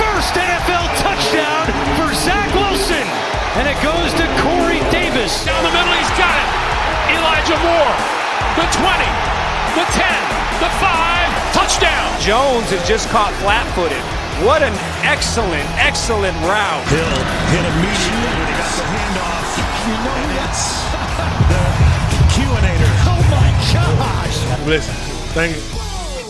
First NFL touchdown for Zach Wilson. And it goes to Corey Davis. Down the middle, he's got it. Elijah Moore. The 20, the 10, the 5. Touchdown. Jones is just caught flat footed. What an excellent, excellent route. Hill hit immediately when he got the handoff. You know who that's the Q-inator. Oh my gosh! Listen, thank you.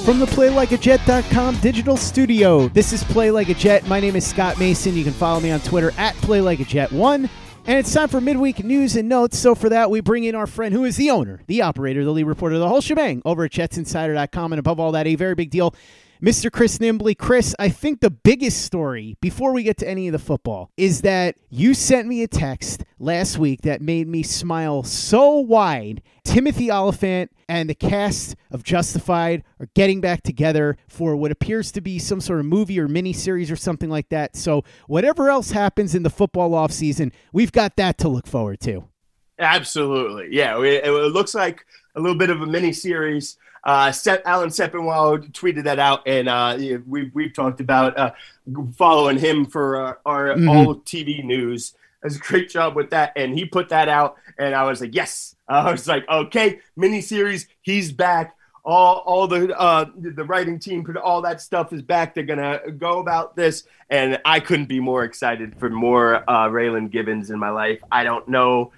From the PlayLikeAJet.com digital studio, this is Play Like a Jet. My name is Scott Mason. You can follow me on Twitter at PlayLikeAJet1. And it's time for midweek news and notes. So for that, we bring in our friend who is the owner, the operator, the lead reporter, the whole shebang over at JetsInsider.com. And above all that, a very big deal, Mr. Chris Nimbley. Chris, I think the biggest story before we get to any of the football is that you sent me a text last week that made me smile so wide. Timothy Olyphant and the cast of Justified are getting back together for what appears to be some sort of movie or miniseries or something like that. So, whatever else happens in the football offseason, we've got that to look forward to. Absolutely. Yeah. It, it looks like a little bit of a mini series. Uh, Sep, Alan Sepinwall tweeted that out, and uh, we've, we've talked about uh, following him for uh, our Mhm. all TV news. Does a great job with that, and he put that out, and I was like, yes. I was like, okay, mini series. he's back. All, all the uh, the writing team, all that stuff is back. They're gonna go about this, and I couldn't be more excited for more uh, Raylan Givens in my life. I don't know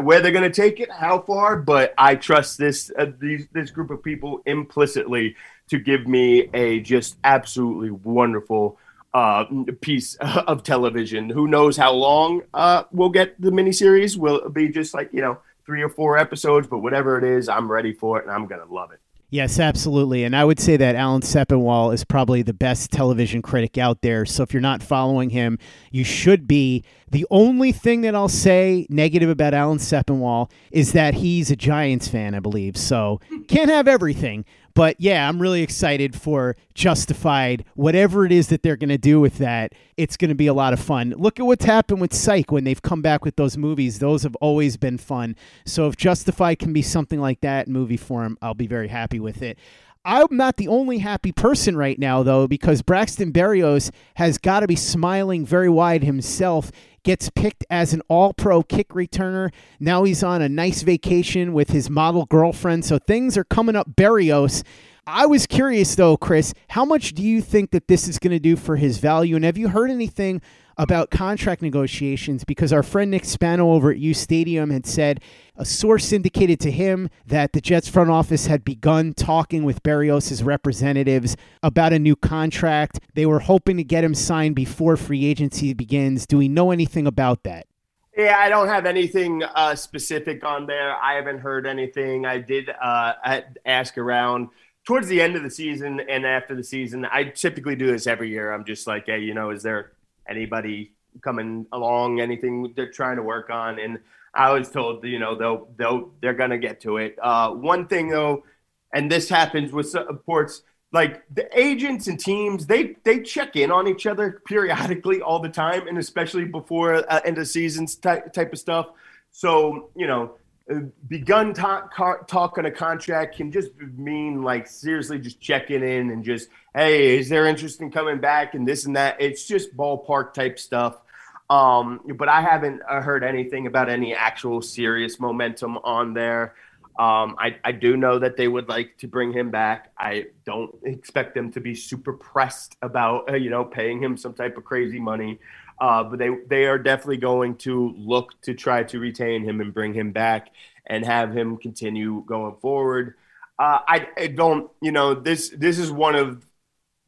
where they're going to take it, how far, but I trust this uh, these, this group of people implicitly to give me a just absolutely wonderful uh, piece of television. Who knows how long uh, we'll get the miniseries? Will be just like you know three or four episodes? But whatever it is, I'm ready for it, and I'm going to love it. Yes, absolutely. And I would say that Alan Sepinwall is probably the best television critic out there. So if you're not following him, you should be. The only thing that I'll say negative about Alan Sepinwall is that he's a Giants fan, I believe. So can't have everything. But yeah, I'm really excited for Justified. Whatever it is that they're going to do with that, it's going to be a lot of fun. Look at what's happened with Psych when they've come back with those movies. Those have always been fun. So if Justified can be something like that in movie form, I'll be very happy with it. I'm not the only happy person right now, though, because Braxton Berrios has got to be smiling very wide himself. Gets picked as an all pro kick returner. Now he's on a nice vacation with his model girlfriend. So things are coming up Berrios. I was curious, though, Chris, how much do you think that this is going to do for his value? And have you heard anything about contract negotiations because our friend Nick Spano over at U Stadium had said a source indicated to him that the Jets front office had begun talking with Berrios' representatives about a new contract. They were hoping to get him signed before free agency begins. Do we know anything about that? Yeah, I don't have anything uh, specific on there. I haven't heard anything. I did uh, ask around towards the end of the season and after the season. I typically do this every year. I'm just like, hey, you know, is there anybody coming along, anything they're trying to work on? And I was told, you know, they'll they'll they're gonna get to it. Uh, one thing though, and this happens with sports, like the agents and teams, they they check in on each other periodically all the time, and especially before uh, end of seasons type type of stuff. So you know, uh, begun talk, talking a contract can just mean like seriously just checking in and just hey, is there interest in coming back and this and that. It's just ballpark type stuff. Um, but I haven't uh, heard anything about any actual serious momentum on there. Um, I, I do know that they would like to bring him back. I don't expect them to be super pressed about uh, you know paying him some type of crazy money, uh, but they they are definitely going to look to try to retain him and bring him back and have him continue going forward. Uh, I, I don't you know this this is one of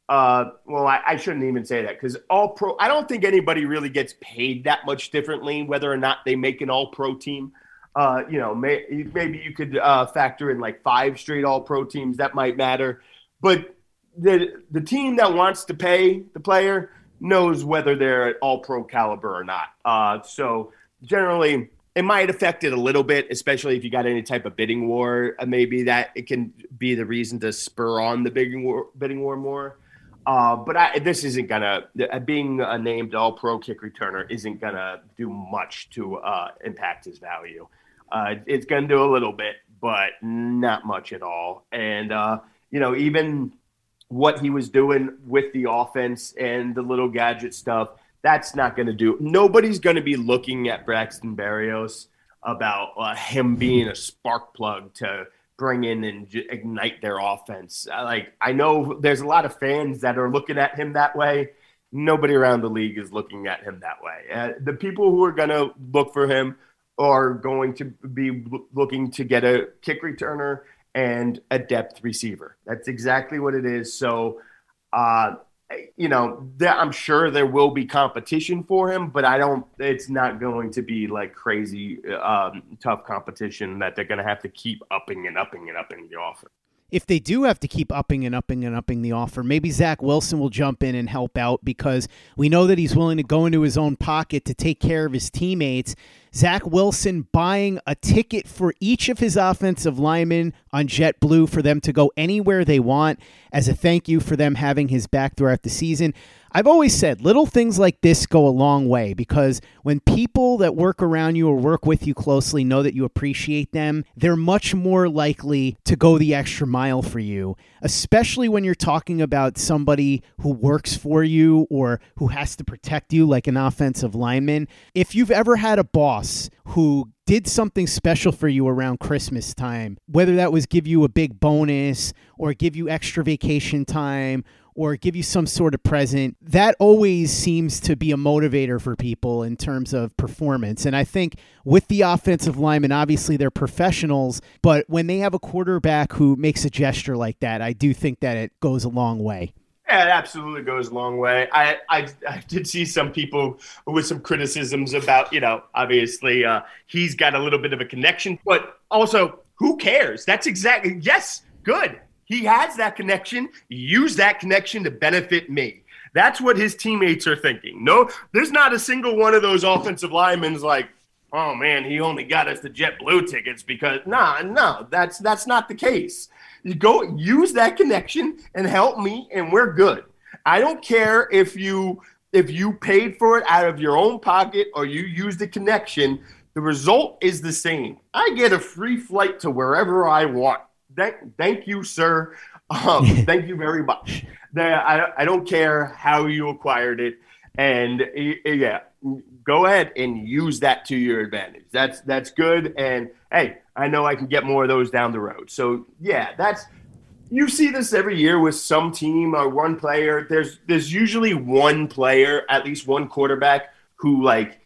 uh, well, I, I, shouldn't even say that because all pro, I don't think anybody really gets paid that much differently, whether or not they make an all pro team. Uh, you know, may, maybe you could uh, factor in like five straight all pro teams. That might matter. But the, the team that wants to pay the player knows whether they're at all pro caliber or not. Uh, so generally, it might affect it a little bit, especially if you got any type of bidding war. Uh, maybe that it can be the reason to spur on the bidding war, bidding war more. Uh, but I, this isn't gonna uh, being a named All Pro kick returner isn't gonna do much to uh, impact his value. Uh, it's gonna do a little bit, but not much at all. And you know, even what he was doing with the offense and the little gadget stuff, that's not gonna do. Nobody's gonna be looking at Braxton Berrios about uh, him being a spark plug to bring in and j- ignite their offense. Like I know there's a lot of fans that are looking at him that way. Nobody around the league is looking at him that way. Uh, the people who are going to look for him are going to be looking to get a kick returner and a depth receiver. That's exactly what it is. So, uh, you know, I'm sure there will be competition for him, but I don't. It's not going to be like crazy um, tough competition that they're going to have to keep upping and upping and upping the offer if they do have to keep upping and upping and upping the offer, maybe Zach Wilson will jump in and help out because we know that he's willing to go into his own pocket to take care of his teammates. Zach Wilson buying a ticket for each of his offensive linemen on JetBlue for them to go anywhere they want as a thank you for them having his back throughout the season. I've always said little things like this go a long way because when people that work around you or work with you closely know that you appreciate them, they're much more likely to go the extra mile for you, especially when you're talking about somebody who works for you or who has to protect you, like an offensive lineman. If you've ever had a boss who did something special for you around Christmas time, whether that was give you a big bonus or give you extra vacation time or give you some sort of present, that always seems to be a motivator for people in terms of performance. And I think with the offensive linemen, obviously they're professionals, but when they have a quarterback who makes a gesture like that, I do think that it goes a long way. Yeah, it absolutely goes a long way. I, I, I did see some people with some criticisms about, you know, obviously uh, he's got a little bit of a connection, but also who cares? That's exactly, yes, good. He has that connection. Use that connection to benefit me. That's what his teammates are thinking. No, there's not a single one of those offensive linemen's like, oh man, he only got us the JetBlue tickets because nah, no, that's that's not the case. You go use that connection and help me, and we're good. I don't care if you if you paid for it out of your own pocket or you used the connection. The result is the same. I get a free flight to wherever I want thank, thank you, sir. Um, thank you very much. I, I don't care how you acquired it. And yeah, go ahead and use that to your advantage. That's that's good. And hey, I know I can get more of those down the road. So yeah, that's you see this every year with some team or one player. There's there's usually one player, at least one quarterback, who like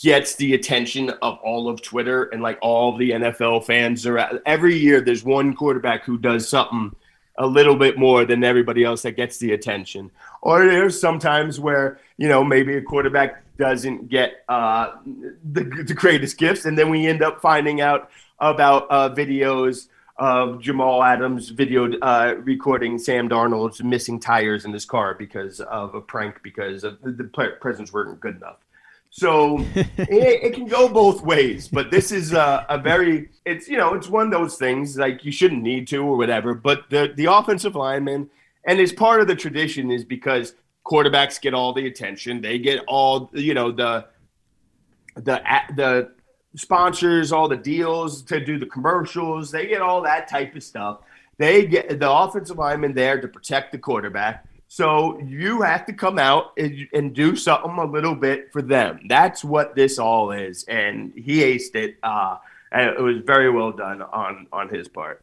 gets the attention of all of Twitter and like all the NFL fans are every year there's one quarterback who does something a little bit more than everybody else that gets the attention. Or there's sometimes where, you know, maybe a quarterback doesn't get uh, the, the greatest gifts. And then we end up finding out about uh, videos of Jamal Adams video uh, recording Sam Darnold's missing tires in his car because of a prank because of the, the presents weren't good enough. So it, it, can go both ways, but this is a, a, very it's you know it's one of those things like you shouldn't need to or whatever. But the the offensive lineman and it's part of the tradition is because quarterbacks get all the attention, they get all you know the the the sponsors, all the deals to do the commercials, they get all that type of stuff. They get the offensive lineman there to protect the quarterback so you have to come out and, and, do something a little bit for them. That's what this all is, and he aced it. Uh, it was very well done on on his part.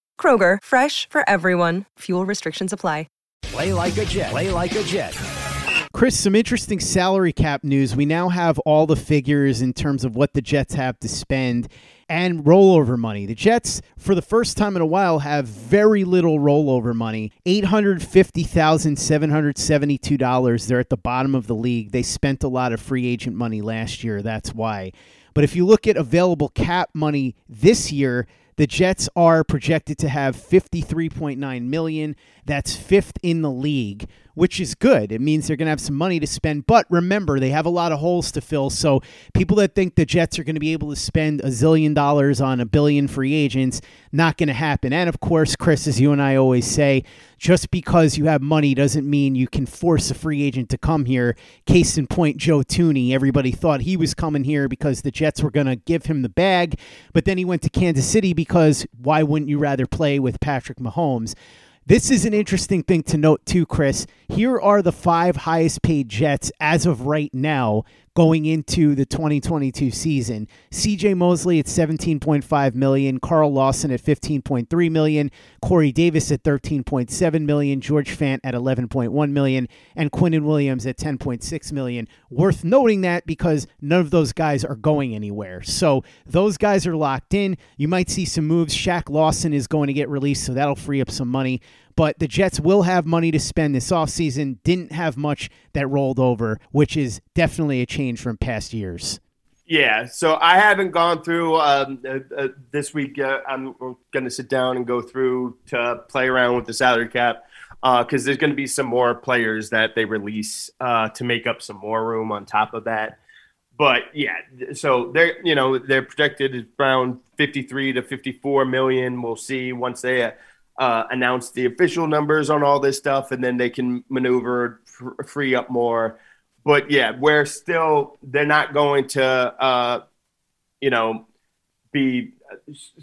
Kroger, fresh for everyone. Fuel restrictions apply. Play like a Jet. Play like a Jet. Chris, some interesting salary cap news. We now have all the figures in terms of what the Jets have to spend and rollover money. The Jets, for the first time in a while, have very little rollover money $850,772. They're at the bottom of the league. They spent a lot of free agent money last year. That's why. But if you look at available cap money this year, the Jets are projected to have 53.9 million. That's fifth in the league which is good. It means they're going to have some money to spend. But remember, they have a lot of holes to fill. So people that think the Jets are going to be able to spend a zillion dollars on a billion free agents, not going to happen. And of course, Chris, as you and I always say, just because you have money doesn't mean you can force a free agent to come here. Case in point, Joe Thuney. Everybody thought he was coming here because the Jets were going to give him the bag, but then he went to Kansas City because why wouldn't you rather play with Patrick Mahomes? This is an interesting thing to note, too, Chris. Here are the five highest paid Jets as of right now going into the 2022 season. CJ Mosley at 17.5 million, Carl Lawson at 15.3 million, Corey Davis at 13.7 million, George Fant at 11.1 million, and Quinnen Williams at 10.6 million. Worth noting that because none of those guys are going anywhere. So those guys are locked in. You might see some moves. Shaq Lawson is going to get released, so that'll free up some money but the Jets will have money to spend this offseason. Didn't have much that rolled over, which is definitely a change from past years. Yeah, so I haven't gone through um, uh, uh, this week. Uh, I'm going to sit down and go through to play around with the salary cap. because uh, there's going to be some more players that they release uh, to make up some more room on top of that. But yeah, so they're you know they're projected around 53 to 54 million. We'll see once they uh, announce the official numbers on all this stuff, and then they can maneuver free up more. But yeah, we're still they're not going to uh, you know be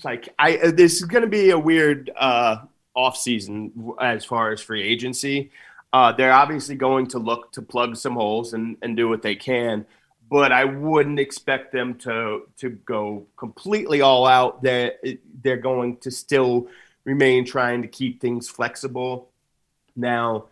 like I this is going to be a weird uh, off season as far as free agency. Uh, they're obviously going to look to plug some holes and, and do what they can, but I wouldn't expect them to to go completely all out. They're they're going to still remain trying to keep things flexible. Now,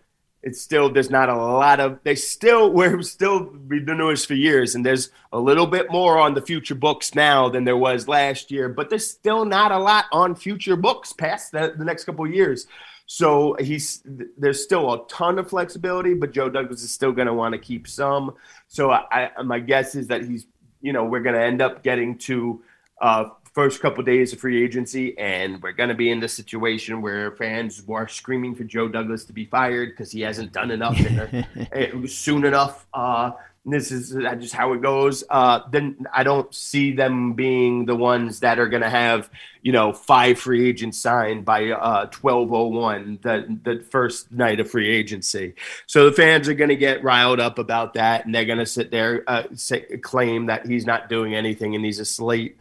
it's still there's not a lot of they still we're still been doing this for years and there's a little bit more on the future books now than there was last year but there's still not a lot on future books past the, the next couple years so he's there's still a ton of flexibility but joe douglas is still going to want to keep some so I, I, my guess is that he's you know we're going to end up getting to uh, first couple of days of free agency, and we're going to be in the situation where fans are screaming for Joe Douglas to be fired because he hasn't done enough it soon enough. Uh, this is just how it goes. Uh, then I don't see them being the ones that are going to have, you know, five free agents signed by uh, 1201, the, the first night of free agency. So the fans are going to get riled up about that, and they're going to sit there, uh, say, claim that he's not doing anything and he's a slate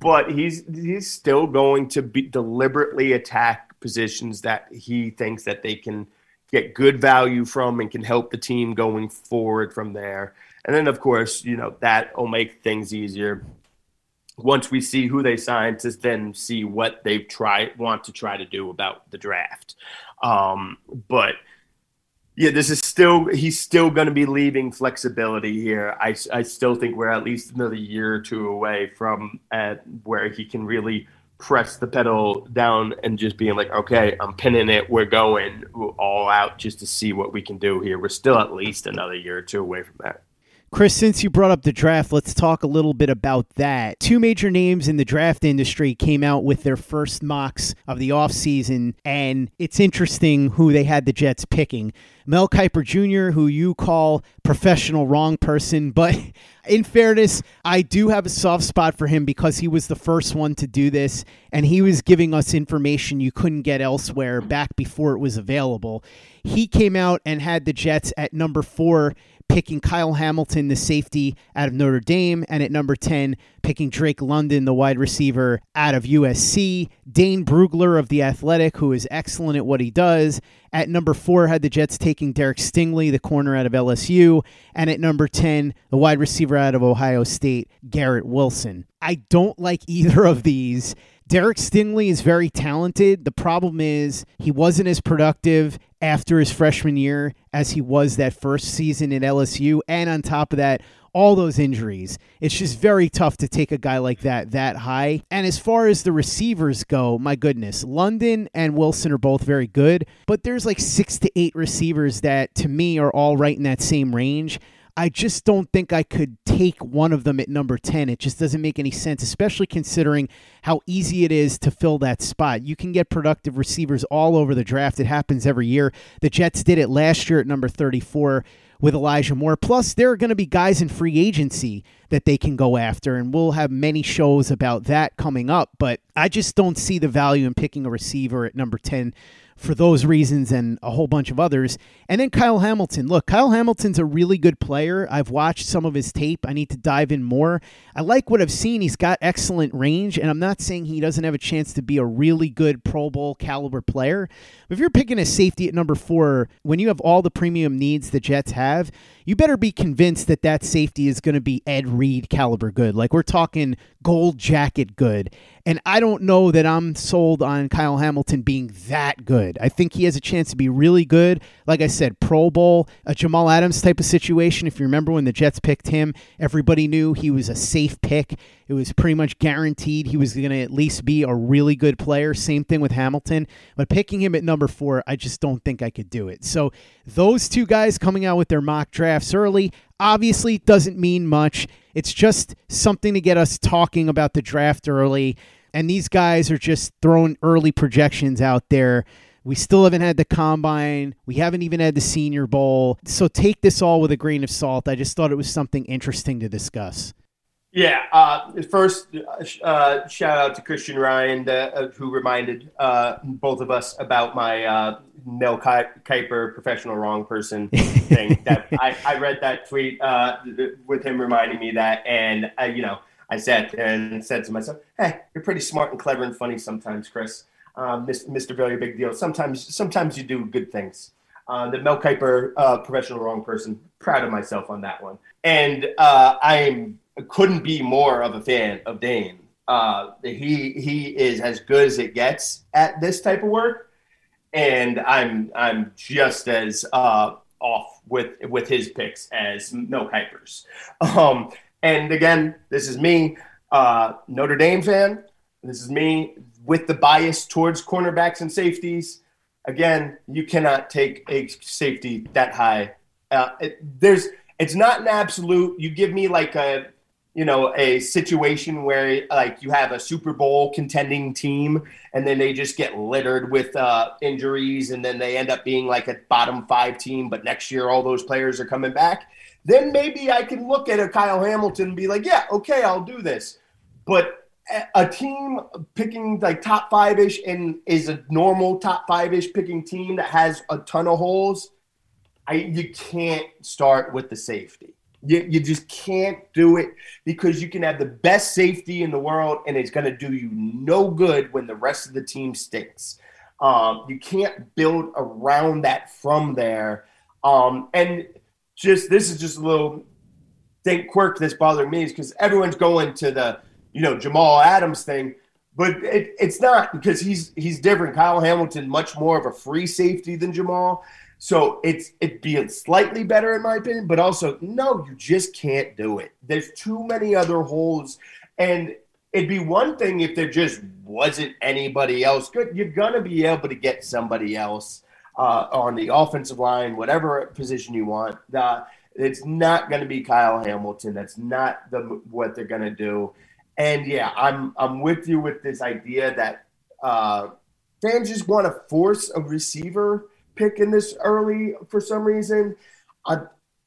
but he's he's still going to be deliberately attack positions that he thinks that they can get good value from and can help the team going forward from there. And then of course, you know, that will make things easier once we see who they sign to then see what they try want to try to do about the draft. Um, but yeah, this is still he's still going to be leaving flexibility here. I, I still think we're at least another year or two away from at where he can really press the pedal down and just being like, okay, I'm pinning it. We're going all out just to see what we can do here. We're still at least another year or two away from that. Chris, since you brought up the draft, let's talk a little bit about that. Two major names in the draft industry came out with their first mocks of the offseason, and it's interesting who they had the Jets picking. Mel Kiper Jr., who you call professional wrong person, but in fairness, I do have a soft spot for him because he was the first one to do this, and he was giving us information you couldn't get elsewhere back before it was available. He came out and had the Jets at number four picking Kyle Hamilton, the safety out of Notre Dame, and at number 10, picking Drake London, the wide receiver out of USC. Dane Brugler of The Athletic, who is excellent at what he does. At number four, had the Jets taking Derek Stingley, the corner out of LSU. And at number 10, the wide receiver out of Ohio State, Garrett Wilson. I don't like either of these. Derek Stingley is very talented. The problem is he wasn't as productive after his freshman year as he was that first season at LSU. And on top of that, all those injuries. It's just very tough to take a guy like that that high. And as far as the receivers go, my goodness, London and Wilson are both very good, but there's like six to eight receivers that to me are all right in that same range. I just don't think I could take one of them at number 10. It just doesn't make any sense, especially considering how easy it is to fill that spot. You can get productive receivers all over the draft. It happens every year. The Jets did it last year at number 34 with Elijah Moore. Plus, there are going to be guys in free agency that they can go after, and we'll have many shows about that coming up. But I just don't see the value in picking a receiver at number 10 for those reasons and a whole bunch of others. And then Kyle Hamilton. Look, Kyle Hamilton's a really good player. I've watched some of his tape. I need to dive in more. I like what I've seen. He's got excellent range, and I'm not saying he doesn't have a chance to be a really good Pro Bowl caliber player. But if you're picking a safety at number four, when you have all the premium needs the Jets have, you better be convinced that that safety is going to be Ed Reed caliber good. Like we're talking gold jacket good. And I don't know that I'm sold on Kyle Hamilton being that good. I think he has a chance to be really good. Like I said, Pro Bowl, a Jamal Adams type of situation. If you remember when the Jets picked him, everybody knew he was a safe pick. It was pretty much guaranteed he was going to at least be a really good player. Same thing with Hamilton. But picking him at number four, I just don't think I could do it. So those two guys coming out with their mock drafts early obviously doesn't mean much. It's just something to get us talking about the draft early. And these guys are just throwing early projections out there We still haven't had the combine. We haven't even had the Senior Bowl. So take this all with a grain of salt. I just thought it was something interesting to discuss. Yeah. Uh, first, uh, shout out to Christian Ryan, uh, who reminded uh, both of us about my uh, Mel Kiper professional wrong person thing. that I, I, read that tweet uh, with him reminding me that, and I, you know, I sat and said to myself, "Hey, you're pretty smart and clever and funny sometimes, Chris. Mr. Very Big Deal. Sometimes, sometimes you do good things." The Mel Kiper professional wrong person. Proud of myself on that one, and I'm couldn't be more of a fan of Dane. Uh, he he is as good as it gets at this type of work, and I'm I'm just as uh, off with with his picks as Mel Kiper's. Um, and again, this is me, uh, Notre Dame fan. This is me with the bias towards cornerbacks and safeties. Again, you cannot take a safety that high. Uh, it, there's it's not an absolute. You give me like a you know a situation where like you have a Super Bowl contending team and then they just get littered with uh, injuries and then they end up being like a bottom five team, but next year all those players are coming back. Then maybe I can look at a Kyle Hamilton and be like, yeah, okay, I'll do this. But a team picking like top five ish and is a normal top five ish picking team that has a ton of holes, I you can't start with the safety. You, you just can't do it because you can have the best safety in the world and it's going to do you no good when the rest of the team stinks. Um, you can't build around that from there. Um, and just this is just a little think quirk that's bothering me is because everyone's going to the you know Jamal Adams thing, but it, it's not because he's he's different. Kyle Hamilton much more of a free safety than Jamal, so it's it being slightly better in my opinion, but also no, you just can't do it. There's too many other holes, and it'd be one thing if there just wasn't anybody else good. You're gonna be able to get somebody else uh, on the offensive line, whatever position you want. Uh, it's not going to be Kyle Hamilton. That's not the what they're going to do. And yeah, I'm I'm with you with this idea that uh, fans just want to force a receiver pick in this early for some reason. I,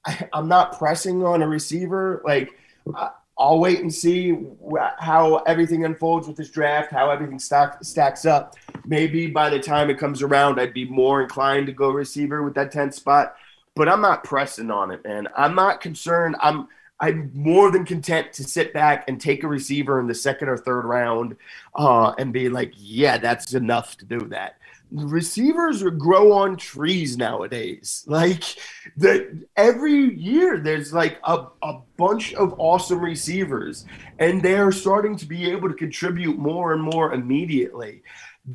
I am not pressing on a receiver. Like I'll wait and see how everything unfolds with this draft, how everything stack, stacks up. Maybe by the time it comes around, I'd be more inclined to go receiver with that 10th spot. But I'm not pressing on it, man. I'm not concerned. I'm I'm more than content to sit back and take a receiver in the second or third round uh, and be like, yeah, that's enough to do that receivers grow on trees nowadays. Like that every year there's like a, a bunch of awesome receivers and they're starting to be able to contribute more and more immediately.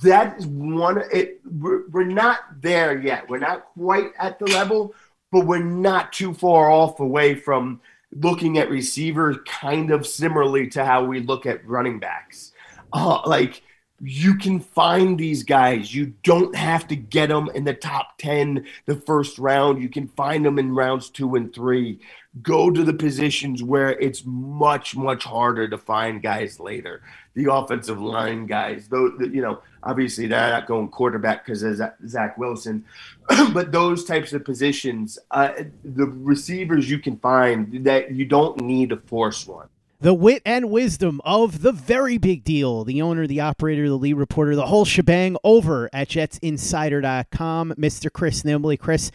That is one it we're, we're not there yet. We're not quite at the level, but we're not too far off away from looking at receivers kind of similarly to how we look at running backs. Uh, like you can find these guys. You don't have to get them in the top 10 the first round. You can find them in rounds two and three. Go to the positions where it's much, much harder to find guys later. The offensive line guys, though, you know, obviously they're not going quarterback because of Zach Wilson, but those types of positions, uh, the receivers you can find that you don't need to force one the wit and wisdom of the very big deal, the owner, the operator, the lead reporter, the whole shebang over at jetsinsider.com, Mr. Chris Nimbley. Chris,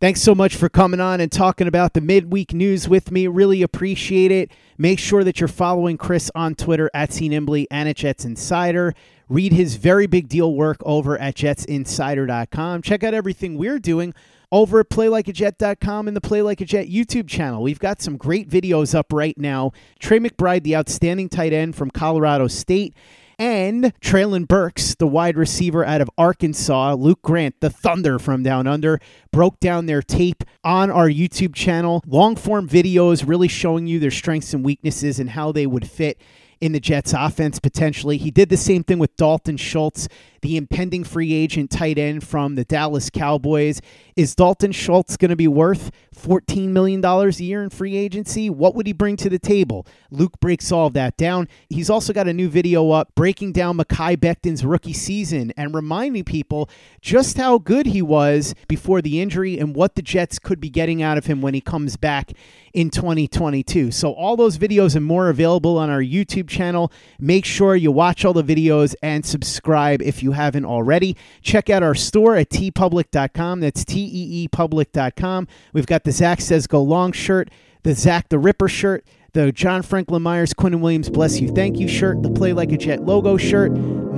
thanks so much for coming on and talking about the midweek news with me. Really appreciate it. Make sure that you're following Chris on Twitter at CNimbley and at Jets Insider. Read his very big deal work over at jetsinsider.com. Check out everything we're doing over at playlikeajet.com and the Play Like a Jet YouTube channel. We've got some great videos up right now. Trey McBride, the outstanding tight end from Colorado State, and Treylon Burks, the wide receiver out of Arkansas, Luke Grant, the Thunder from Down Under, broke down their tape on our YouTube channel. Long form videos really showing you their strengths and weaknesses and how they would fit in the Jets offense potentially. He did the same thing with Dalton Schultz, the impending free agent tight end from the Dallas Cowboys. Is Dalton Schultz going to be worth $14 million a year in free agency? What would he bring to the table? Luke breaks all of that down. He's also got a new video up breaking down Mekhi Becton's rookie season and reminding people just how good he was before the injury and what the Jets could be getting out of him when he comes back in 2022. So, all those videos and more available on our YouTube channel. Make sure you watch all the videos and subscribe if you haven't already. Check out our store at teepublic.com. That's T E E public.com. We've got the Zach Says Go Long shirt, the Zach the Ripper shirt, the John Franklin Myers, Quinnen Williams, Bless You, Thank You shirt, the Play Like a Jet logo shirt,